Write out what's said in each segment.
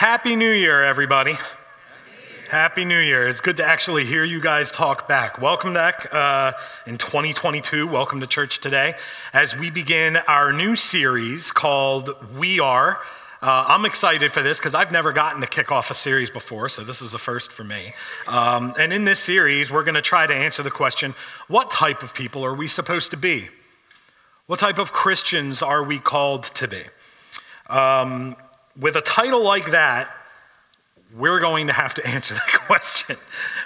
Happy New Year, everybody. Happy New Year. It's good to actually hear you guys talk back. Welcome back uh, in 2022. Welcome to church today as we begin our new series called We Are. Uh, I'm excited for this because I've never gotten to kick off a series before, so this is a first for me. Um, and in this series, we're going to try to answer the question what type of people are we supposed to be? What type of Christians are we called to be? Um, with a title like that, we're going to have to answer that question.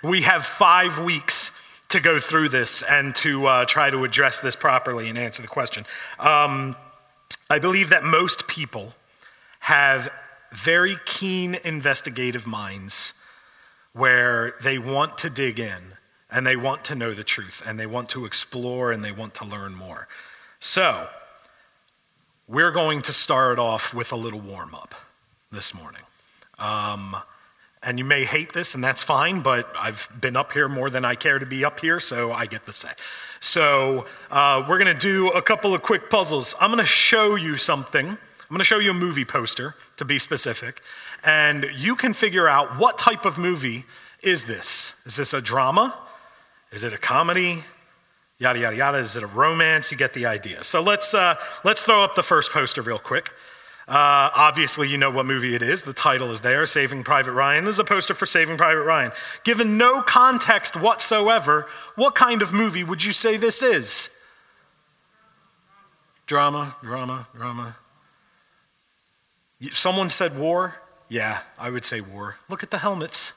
We have five weeks to go through this and to uh, try to address this properly and answer the question. Um, I believe that most people have very keen investigative minds where they want to dig in and they want to know the truth and they want to explore and they want to learn more. So, we're going to start off with a little warm up this morning. Um, and you may hate this, and that's fine, but I've been up here more than I care to be up here, so I get the say. So uh, we're going to do a couple of quick puzzles. I'm going to show you something. I'm going to show you a movie poster, to be specific, and you can figure out what type of movie is this. Is this a drama? Is it a comedy? Yada yada yada. Is it a romance? You get the idea. So let's uh, let's throw up the first poster real quick. Uh, obviously, you know what movie it is. The title is there Saving Private Ryan. This is a poster for Saving Private Ryan. Given no context whatsoever, what kind of movie would you say this is? Drama, drama, drama. Someone said war? Yeah, I would say war. Look at the helmets.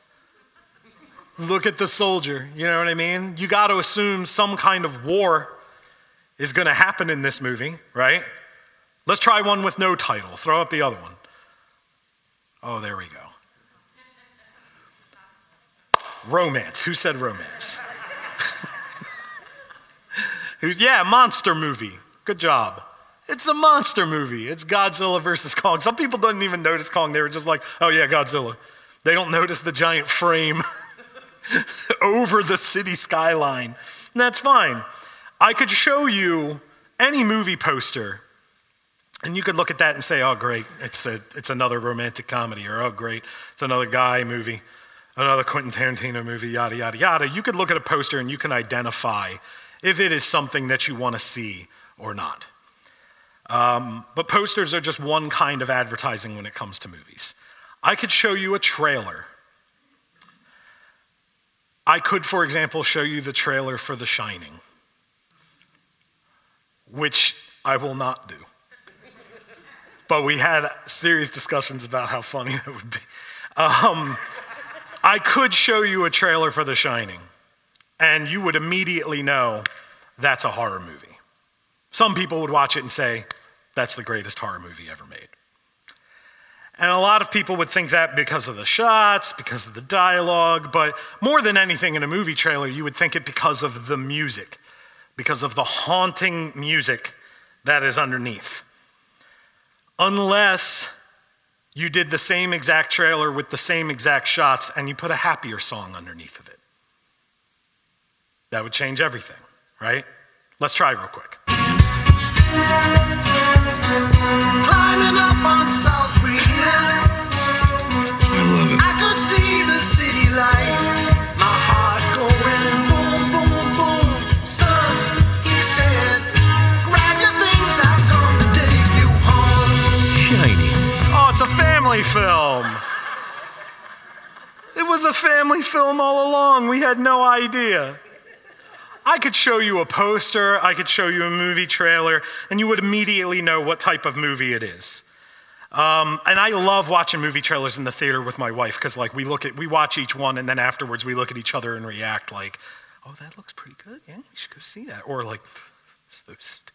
Look at the soldier. You know what I mean? You got to assume some kind of war is going to happen in this movie, right? Let's try one with no title. Throw up the other one. Oh, there we go. Romance. Who said romance? Who's, yeah, monster movie. Good job. It's a monster movie. It's Godzilla versus Kong. Some people didn't even notice Kong. They were just like, oh, yeah, Godzilla. They don't notice the giant frame over the city skyline. And that's fine. I could show you any movie poster and you could look at that and say, oh, great, it's, a, it's another romantic comedy, or oh, great, it's another guy movie, another Quentin Tarantino movie, yada, yada, yada. You could look at a poster and you can identify if it is something that you want to see or not. Um, but posters are just one kind of advertising when it comes to movies. I could show you a trailer. I could, for example, show you the trailer for The Shining, which I will not do but we had serious discussions about how funny that would be. Um, I could show you a trailer for The Shining, and you would immediately know that's a horror movie. Some people would watch it and say, that's the greatest horror movie ever made. And a lot of people would think that because of the shots, because of the dialogue, but more than anything in a movie trailer, you would think it because of the music, because of the haunting music that is underneath unless you did the same exact trailer with the same exact shots and you put a happier song underneath of it. That would change everything, right? Let's try real quick. Family film. It was a family film all along. We had no idea. I could show you a poster, I could show you a movie trailer, and you would immediately know what type of movie it is. Um, and I love watching movie trailers in the theater with my wife because, like, we look at, we watch each one, and then afterwards we look at each other and react like, "Oh, that looks pretty good. Yeah, we should go see that." Or like, "So stupid."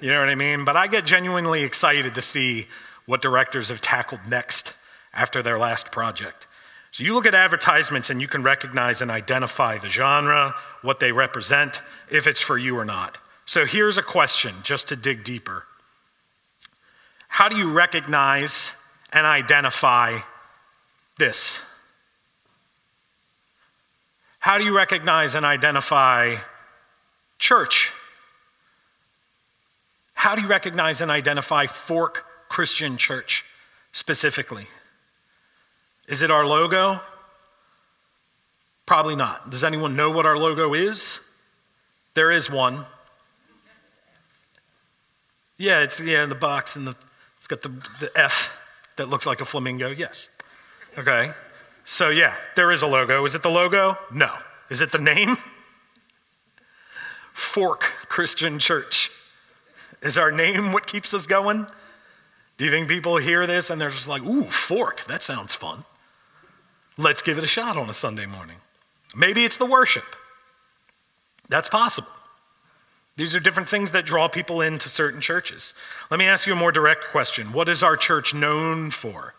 You know what I mean? But I get genuinely excited to see what directors have tackled next after their last project. So you look at advertisements and you can recognize and identify the genre, what they represent, if it's for you or not. So here's a question just to dig deeper How do you recognize and identify this? How do you recognize and identify church? How do you recognize and identify fork Christian church specifically. Is it our logo? Probably not. Does anyone know what our logo is? There is one. Yeah, it's yeah, in the box and the it's got the, the F that looks like a flamingo. Yes. Okay. So yeah, there is a logo. Is it the logo? No. Is it the name? Fork Christian Church. Is our name what keeps us going? Do you think people hear this and they're just like, ooh, fork, that sounds fun? Let's give it a shot on a Sunday morning. Maybe it's the worship. That's possible. These are different things that draw people into certain churches. Let me ask you a more direct question What is our church known for?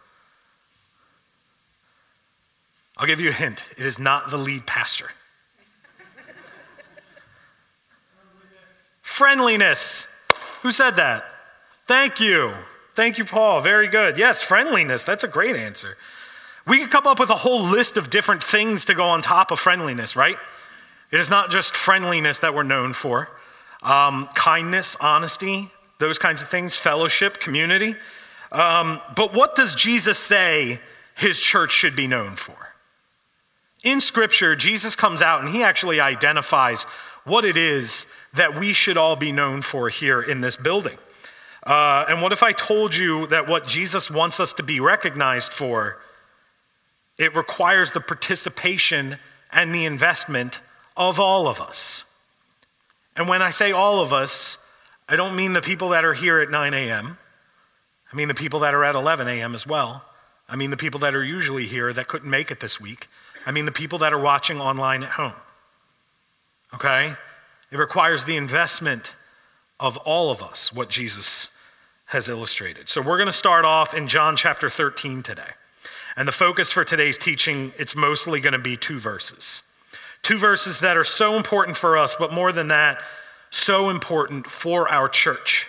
I'll give you a hint it is not the lead pastor. friendliness. Who said that? Thank you. Thank you, Paul. Very good. Yes, friendliness. That's a great answer. We could come up with a whole list of different things to go on top of friendliness, right? It is not just friendliness that we're known for um, kindness, honesty, those kinds of things, fellowship, community. Um, but what does Jesus say his church should be known for? In Scripture, Jesus comes out and he actually identifies what it is that we should all be known for here in this building. Uh, and what if I told you that what Jesus wants us to be recognized for, it requires the participation and the investment of all of us? And when I say all of us, I don't mean the people that are here at 9 a.m. I mean the people that are at 11 a.m. as well. I mean the people that are usually here that couldn't make it this week. I mean the people that are watching online at home. Okay? It requires the investment of all of us, what Jesus has illustrated. So we're going to start off in John chapter 13 today. And the focus for today's teaching, it's mostly going to be two verses. Two verses that are so important for us, but more than that, so important for our church.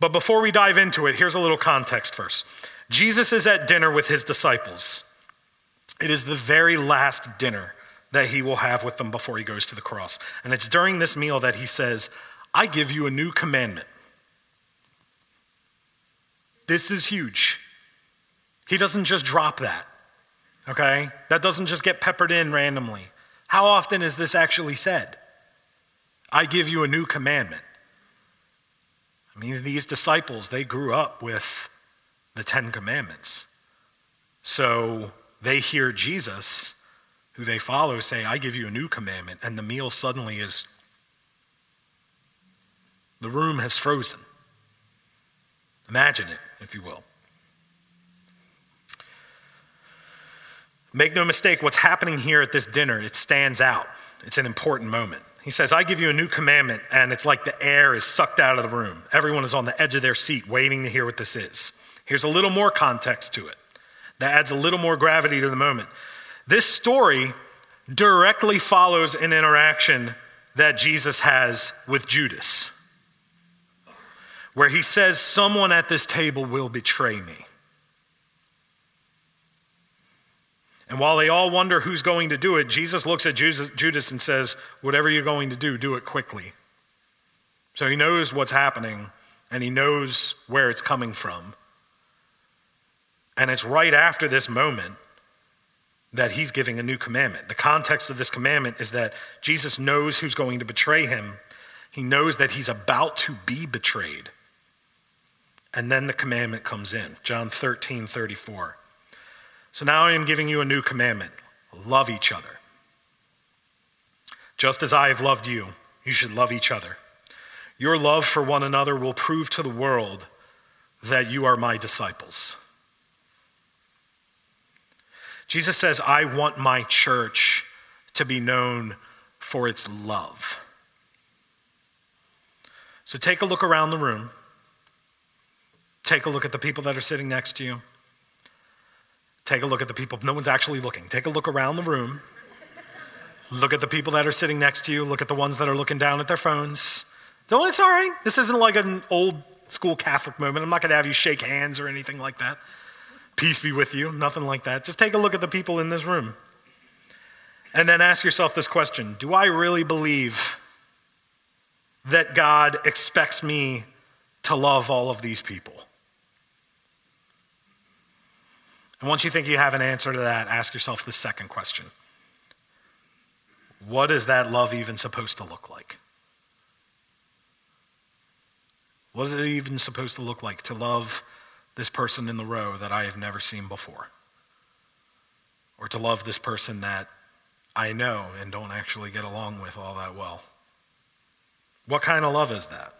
But before we dive into it, here's a little context first. Jesus is at dinner with his disciples. It is the very last dinner that he will have with them before he goes to the cross. And it's during this meal that he says, I give you a new commandment. This is huge. He doesn't just drop that. Okay? That doesn't just get peppered in randomly. How often is this actually said? I give you a new commandment. I mean, these disciples, they grew up with the Ten Commandments. So they hear Jesus, who they follow, say, I give you a new commandment. And the meal suddenly is, the room has frozen. Imagine it, if you will. Make no mistake, what's happening here at this dinner, it stands out. It's an important moment. He says, I give you a new commandment, and it's like the air is sucked out of the room. Everyone is on the edge of their seat waiting to hear what this is. Here's a little more context to it that adds a little more gravity to the moment. This story directly follows an interaction that Jesus has with Judas, where he says, Someone at this table will betray me. And while they all wonder who's going to do it, Jesus looks at Judas and says, Whatever you're going to do, do it quickly. So he knows what's happening and he knows where it's coming from. And it's right after this moment that he's giving a new commandment. The context of this commandment is that Jesus knows who's going to betray him, he knows that he's about to be betrayed. And then the commandment comes in John 13 34. So now I am giving you a new commandment love each other. Just as I have loved you, you should love each other. Your love for one another will prove to the world that you are my disciples. Jesus says, I want my church to be known for its love. So take a look around the room. Take a look at the people that are sitting next to you. Take a look at the people. No one's actually looking. Take a look around the room. Look at the people that are sitting next to you. Look at the ones that are looking down at their phones. Don't, it's all right. This isn't like an old school Catholic moment. I'm not going to have you shake hands or anything like that. Peace be with you. Nothing like that. Just take a look at the people in this room. And then ask yourself this question Do I really believe that God expects me to love all of these people? And once you think you have an answer to that, ask yourself the second question What is that love even supposed to look like? What is it even supposed to look like to love this person in the row that I have never seen before? Or to love this person that I know and don't actually get along with all that well? What kind of love is that?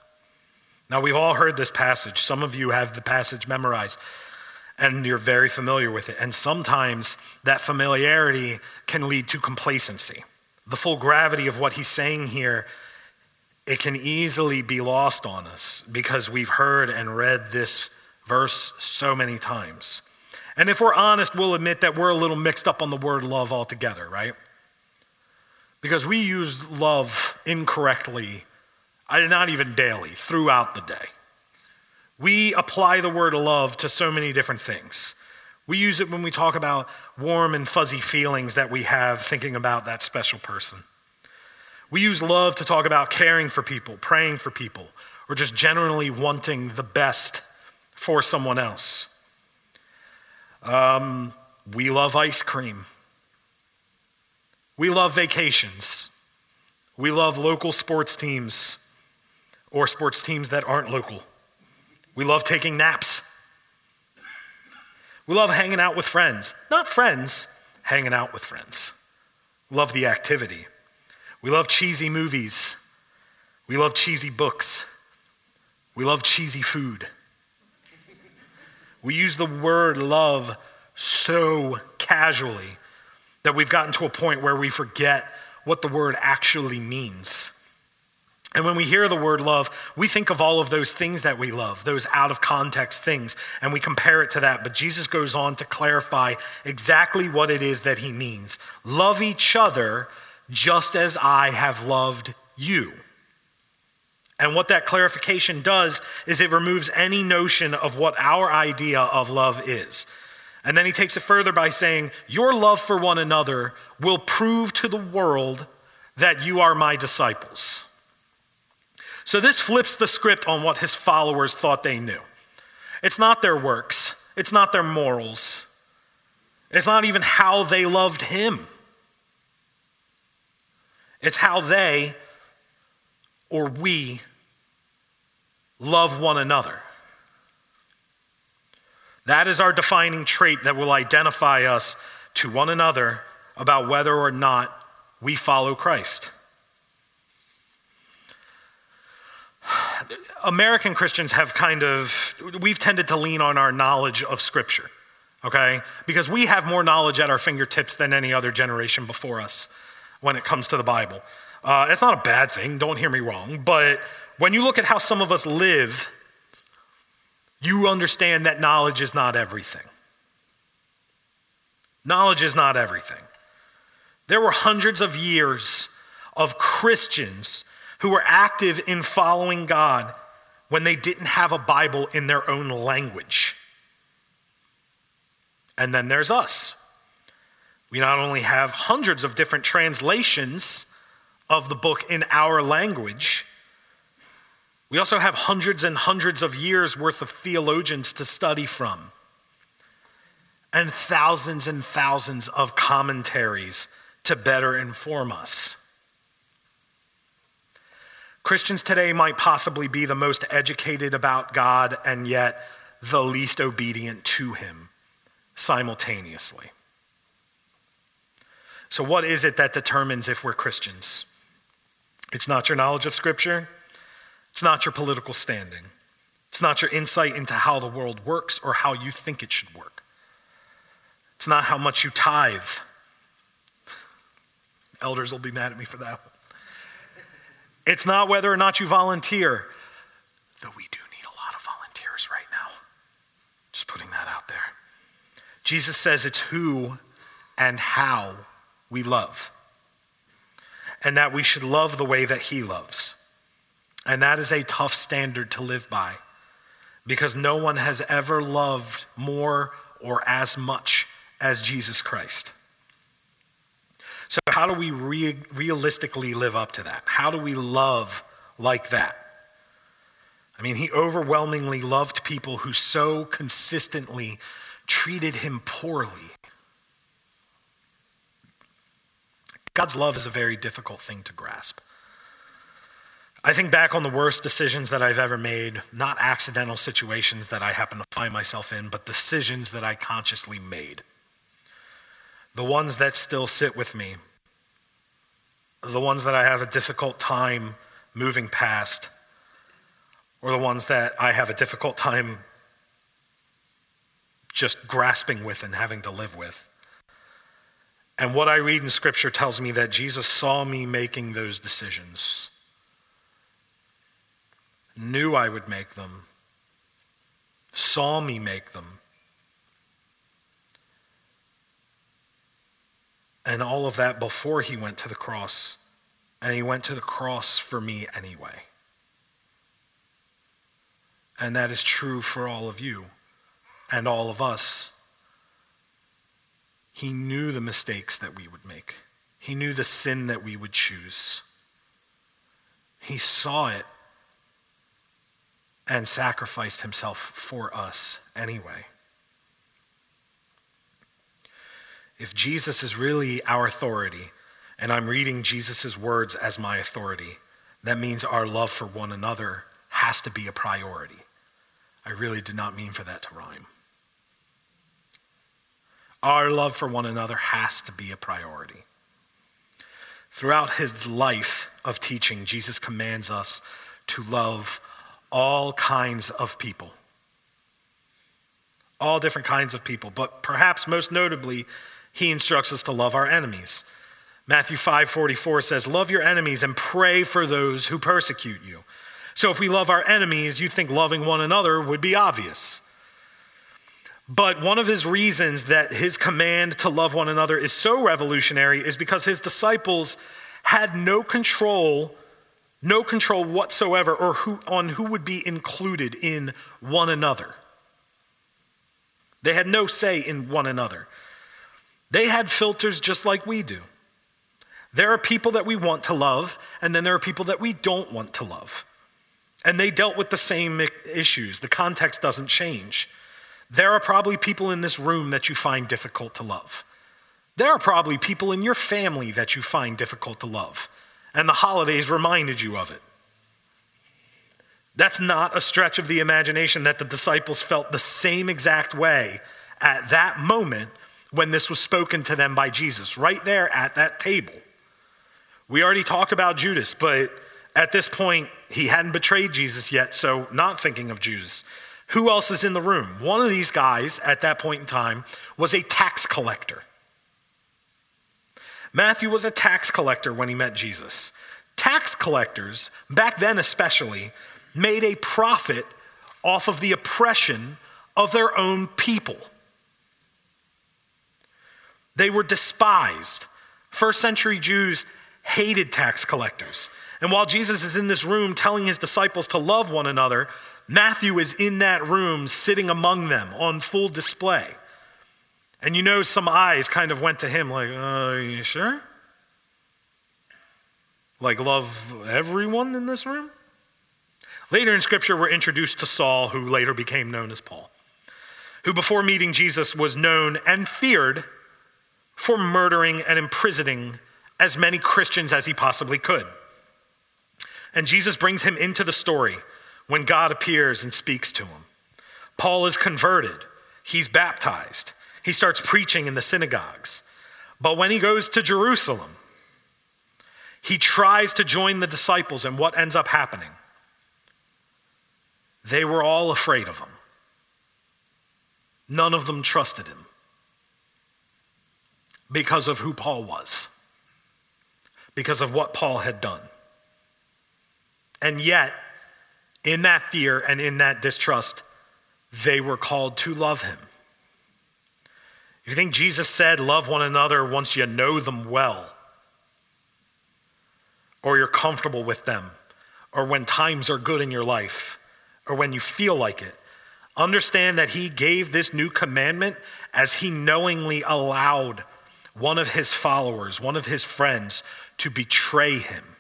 Now, we've all heard this passage. Some of you have the passage memorized and you're very familiar with it. And sometimes that familiarity can lead to complacency. The full gravity of what he's saying here, it can easily be lost on us because we've heard and read this verse so many times. And if we're honest, we'll admit that we're a little mixed up on the word love altogether, right? Because we use love incorrectly, not even daily, throughout the day. We apply the word love to so many different things. We use it when we talk about warm and fuzzy feelings that we have thinking about that special person. We use love to talk about caring for people, praying for people, or just generally wanting the best for someone else. Um, we love ice cream. We love vacations. We love local sports teams or sports teams that aren't local. We love taking naps. We love hanging out with friends. Not friends, hanging out with friends. Love the activity. We love cheesy movies. We love cheesy books. We love cheesy food. We use the word love so casually that we've gotten to a point where we forget what the word actually means. And when we hear the word love, we think of all of those things that we love, those out of context things, and we compare it to that. But Jesus goes on to clarify exactly what it is that he means. Love each other just as I have loved you. And what that clarification does is it removes any notion of what our idea of love is. And then he takes it further by saying, Your love for one another will prove to the world that you are my disciples. So this flips the script on what his followers thought they knew. It's not their works, it's not their morals, it's not even how they loved him. It's how they or we love one another. That is our defining trait that will identify us to one another about whether or not we follow Christ. American Christians have kind of, we've tended to lean on our knowledge of Scripture, okay? Because we have more knowledge at our fingertips than any other generation before us when it comes to the Bible. Uh, it's not a bad thing, don't hear me wrong, but when you look at how some of us live, you understand that knowledge is not everything. Knowledge is not everything. There were hundreds of years of Christians who were active in following God when they didn't have a Bible in their own language. And then there's us. We not only have hundreds of different translations of the book in our language, we also have hundreds and hundreds of years worth of theologians to study from, and thousands and thousands of commentaries to better inform us. Christians today might possibly be the most educated about God and yet the least obedient to Him simultaneously. So, what is it that determines if we're Christians? It's not your knowledge of Scripture, it's not your political standing, it's not your insight into how the world works or how you think it should work, it's not how much you tithe. Elders will be mad at me for that it's not whether or not you volunteer, though we do need a lot of volunteers right now. Just putting that out there. Jesus says it's who and how we love, and that we should love the way that he loves. And that is a tough standard to live by because no one has ever loved more or as much as Jesus Christ. So, how do we re- realistically live up to that? How do we love like that? I mean, he overwhelmingly loved people who so consistently treated him poorly. God's love is a very difficult thing to grasp. I think back on the worst decisions that I've ever made, not accidental situations that I happen to find myself in, but decisions that I consciously made. The ones that still sit with me, the ones that I have a difficult time moving past, or the ones that I have a difficult time just grasping with and having to live with. And what I read in Scripture tells me that Jesus saw me making those decisions, knew I would make them, saw me make them. And all of that before he went to the cross. And he went to the cross for me anyway. And that is true for all of you and all of us. He knew the mistakes that we would make, He knew the sin that we would choose. He saw it and sacrificed Himself for us anyway. If Jesus is really our authority, and I'm reading Jesus' words as my authority, that means our love for one another has to be a priority. I really did not mean for that to rhyme. Our love for one another has to be a priority. Throughout his life of teaching, Jesus commands us to love all kinds of people. All different kinds of people, but perhaps most notably, he instructs us to love our enemies. Matthew 5:44 says, "Love your enemies and pray for those who persecute you." So if we love our enemies, you'd think loving one another would be obvious. But one of his reasons that his command to love one another is so revolutionary is because his disciples had no control, no control whatsoever, or who, on who would be included in one another. They had no say in one another. They had filters just like we do. There are people that we want to love, and then there are people that we don't want to love. And they dealt with the same issues. The context doesn't change. There are probably people in this room that you find difficult to love. There are probably people in your family that you find difficult to love, and the holidays reminded you of it. That's not a stretch of the imagination that the disciples felt the same exact way at that moment when this was spoken to them by Jesus, right there at that table. We already talked about Judas, but at this point, he hadn't betrayed Jesus yet, so not thinking of Judas. Who else is in the room? One of these guys at that point in time was a tax collector. Matthew was a tax collector when he met Jesus. Tax collectors, back then especially, made a profit off of the oppression of their own people. They were despised. First century Jews hated tax collectors. And while Jesus is in this room telling his disciples to love one another, Matthew is in that room sitting among them on full display. And you know, some eyes kind of went to him, like, uh, Are you sure? Like, love everyone in this room? Later in Scripture, we're introduced to Saul, who later became known as Paul, who before meeting Jesus was known and feared for murdering and imprisoning as many Christians as he possibly could. And Jesus brings him into the story when God appears and speaks to him. Paul is converted, he's baptized, he starts preaching in the synagogues. But when he goes to Jerusalem, he tries to join the disciples, and what ends up happening? They were all afraid of him. None of them trusted him because of who Paul was, because of what Paul had done. And yet, in that fear and in that distrust, they were called to love him. If you think Jesus said, Love one another once you know them well, or you're comfortable with them, or when times are good in your life, or when you feel like it, understand that he gave this new commandment as he knowingly allowed one of his followers, one of his friends, to betray him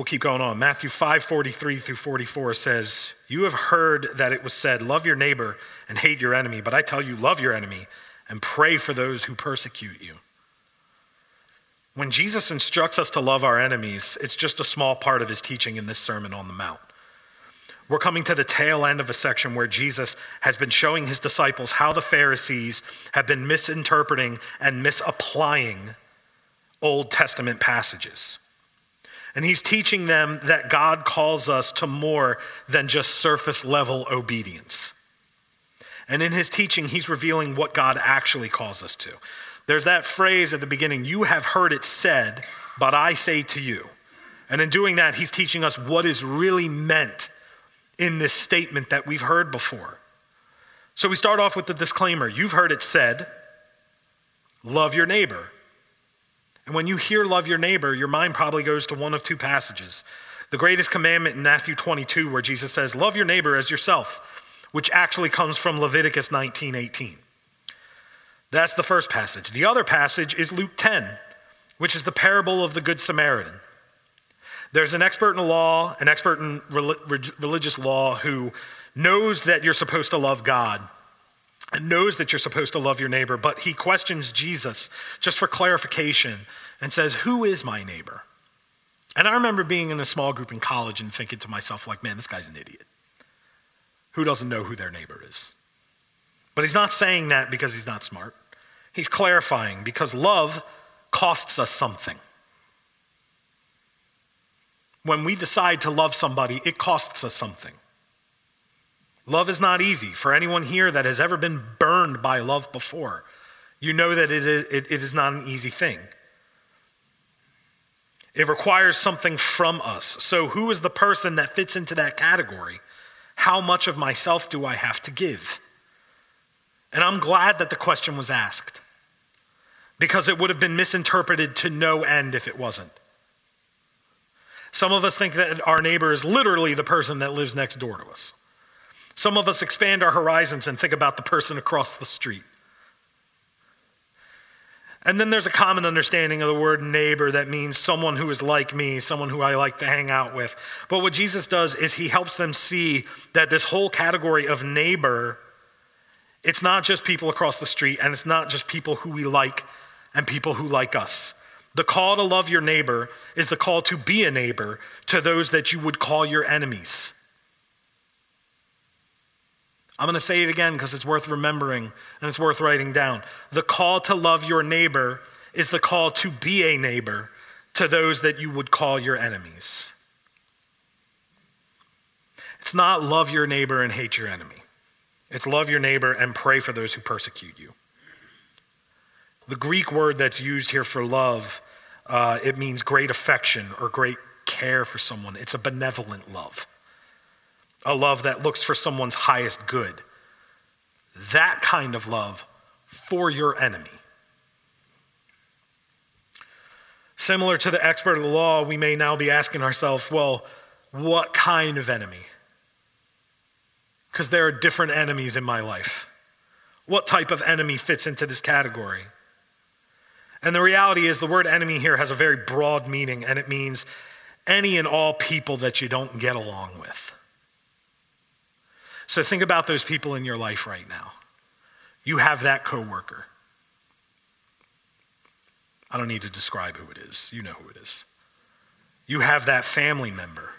We'll keep going on. Matthew 5 43 through 44 says, You have heard that it was said, Love your neighbor and hate your enemy. But I tell you, love your enemy and pray for those who persecute you. When Jesus instructs us to love our enemies, it's just a small part of his teaching in this Sermon on the Mount. We're coming to the tail end of a section where Jesus has been showing his disciples how the Pharisees have been misinterpreting and misapplying Old Testament passages. And he's teaching them that God calls us to more than just surface level obedience. And in his teaching, he's revealing what God actually calls us to. There's that phrase at the beginning, you have heard it said, but I say to you. And in doing that, he's teaching us what is really meant in this statement that we've heard before. So we start off with the disclaimer you've heard it said, love your neighbor. And when you hear love your neighbor, your mind probably goes to one of two passages. The greatest commandment in Matthew 22, where Jesus says, Love your neighbor as yourself, which actually comes from Leviticus 19 18. That's the first passage. The other passage is Luke 10, which is the parable of the Good Samaritan. There's an expert in law, an expert in religious law who knows that you're supposed to love God and knows that you're supposed to love your neighbor, but he questions Jesus just for clarification and says, Who is my neighbor? And I remember being in a small group in college and thinking to myself, like, man, this guy's an idiot. Who doesn't know who their neighbor is? But he's not saying that because he's not smart. He's clarifying because love costs us something. When we decide to love somebody, it costs us something. Love is not easy. For anyone here that has ever been burned by love before, you know that it is not an easy thing. It requires something from us. So, who is the person that fits into that category? How much of myself do I have to give? And I'm glad that the question was asked because it would have been misinterpreted to no end if it wasn't. Some of us think that our neighbor is literally the person that lives next door to us. Some of us expand our horizons and think about the person across the street. And then there's a common understanding of the word neighbor that means someone who is like me, someone who I like to hang out with. But what Jesus does is he helps them see that this whole category of neighbor, it's not just people across the street and it's not just people who we like and people who like us. The call to love your neighbor is the call to be a neighbor to those that you would call your enemies. I'm going to say it again because it's worth remembering and it's worth writing down. The call to love your neighbor is the call to be a neighbor to those that you would call your enemies. It's not love your neighbor and hate your enemy. It's love your neighbor and pray for those who persecute you. The Greek word that's used here for love, uh, it means great affection or great care for someone. It's a benevolent love, a love that looks for someone's highest good. That kind of love for your enemy. Similar to the expert of the law, we may now be asking ourselves, well, what kind of enemy? Because there are different enemies in my life. What type of enemy fits into this category? And the reality is, the word enemy here has a very broad meaning, and it means any and all people that you don't get along with. So think about those people in your life right now. You have that coworker. I don't need to describe who it is. You know who it is. You have that family member.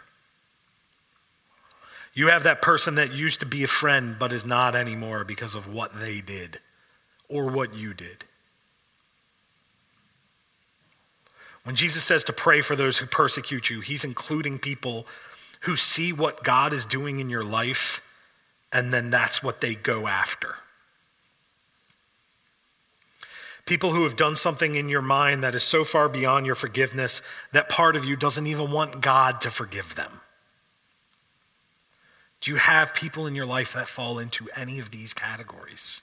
You have that person that used to be a friend but is not anymore because of what they did or what you did. When Jesus says to pray for those who persecute you, he's including people who see what God is doing in your life, and then that's what they go after. People who have done something in your mind that is so far beyond your forgiveness that part of you doesn't even want God to forgive them. Do you have people in your life that fall into any of these categories?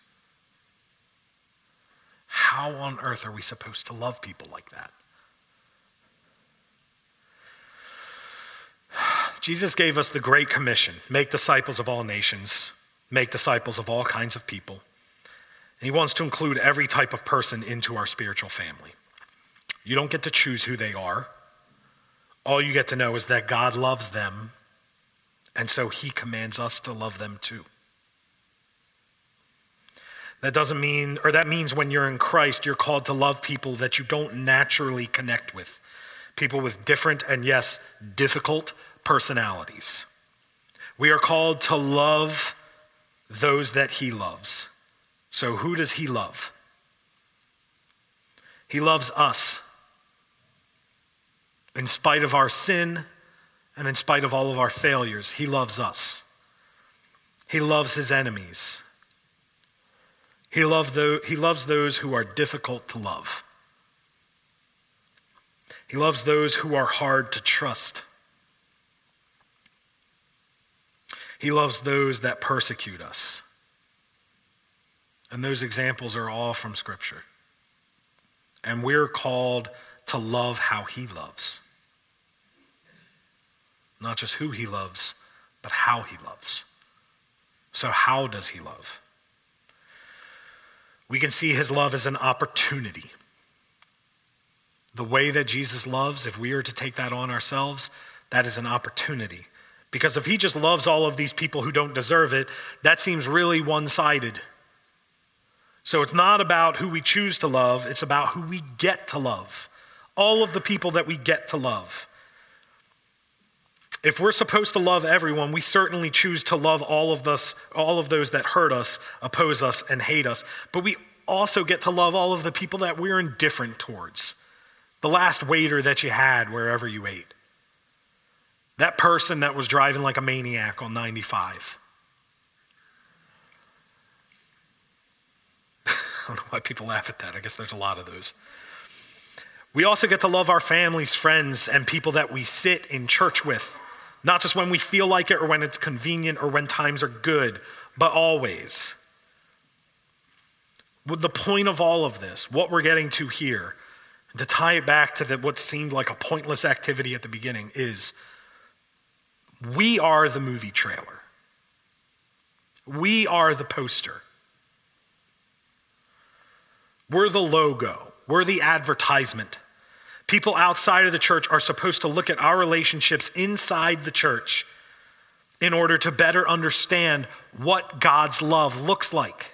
How on earth are we supposed to love people like that? Jesus gave us the Great Commission make disciples of all nations, make disciples of all kinds of people. And he wants to include every type of person into our spiritual family. You don't get to choose who they are. All you get to know is that God loves them, and so he commands us to love them too. That doesn't mean, or that means when you're in Christ, you're called to love people that you don't naturally connect with. People with different and, yes, difficult personalities. We are called to love those that he loves. So, who does he love? He loves us in spite of our sin and in spite of all of our failures, He loves us. He loves His enemies. He, love the, he loves those who are difficult to love. He loves those who are hard to trust. He loves those that persecute us. And those examples are all from Scripture. And we're called to love how He loves. Not just who he loves, but how he loves. So, how does he love? We can see his love as an opportunity. The way that Jesus loves, if we are to take that on ourselves, that is an opportunity. Because if he just loves all of these people who don't deserve it, that seems really one sided. So it's not about who we choose to love, it's about who we get to love. All of the people that we get to love. If we're supposed to love everyone, we certainly choose to love all of us, all of those that hurt us, oppose us, and hate us. But we also get to love all of the people that we're indifferent towards. The last waiter that you had wherever you ate. That person that was driving like a maniac on 95. I don't know why people laugh at that. I guess there's a lot of those. We also get to love our families, friends, and people that we sit in church with not just when we feel like it or when it's convenient or when times are good, but always. With the point of all of this, what we're getting to here, to tie it back to the, what seemed like a pointless activity at the beginning, is we are the movie trailer. We are the poster. We're the logo. We're the advertisement. People outside of the church are supposed to look at our relationships inside the church in order to better understand what God's love looks like.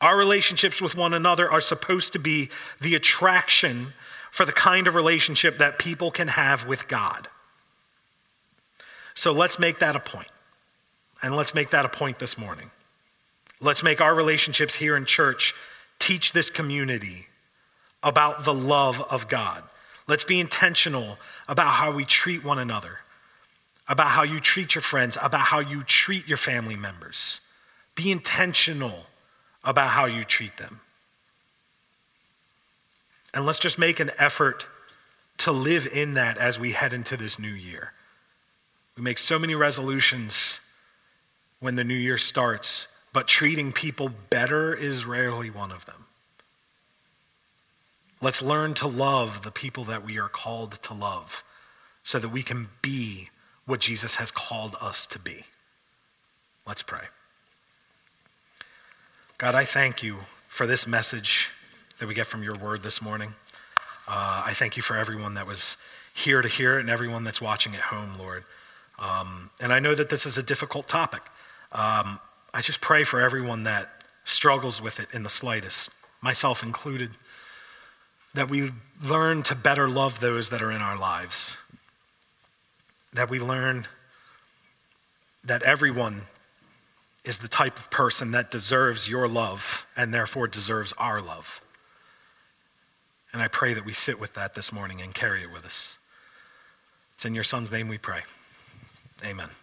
Our relationships with one another are supposed to be the attraction for the kind of relationship that people can have with God. So let's make that a point. And let's make that a point this morning. Let's make our relationships here in church teach this community about the love of God. Let's be intentional about how we treat one another, about how you treat your friends, about how you treat your family members. Be intentional about how you treat them. And let's just make an effort to live in that as we head into this new year. We make so many resolutions when the new year starts, but treating people better is rarely one of them. Let's learn to love the people that we are called to love so that we can be what Jesus has called us to be. Let's pray. God, I thank you for this message that we get from your word this morning. Uh, I thank you for everyone that was here to hear it and everyone that's watching at home, Lord. Um, and I know that this is a difficult topic. Um, I just pray for everyone that struggles with it in the slightest, myself included that we learn to better love those that are in our lives, that we learn that everyone is the type of person that deserves your love and therefore deserves our love. And I pray that we sit with that this morning and carry it with us. It's in your son's name we pray. Amen.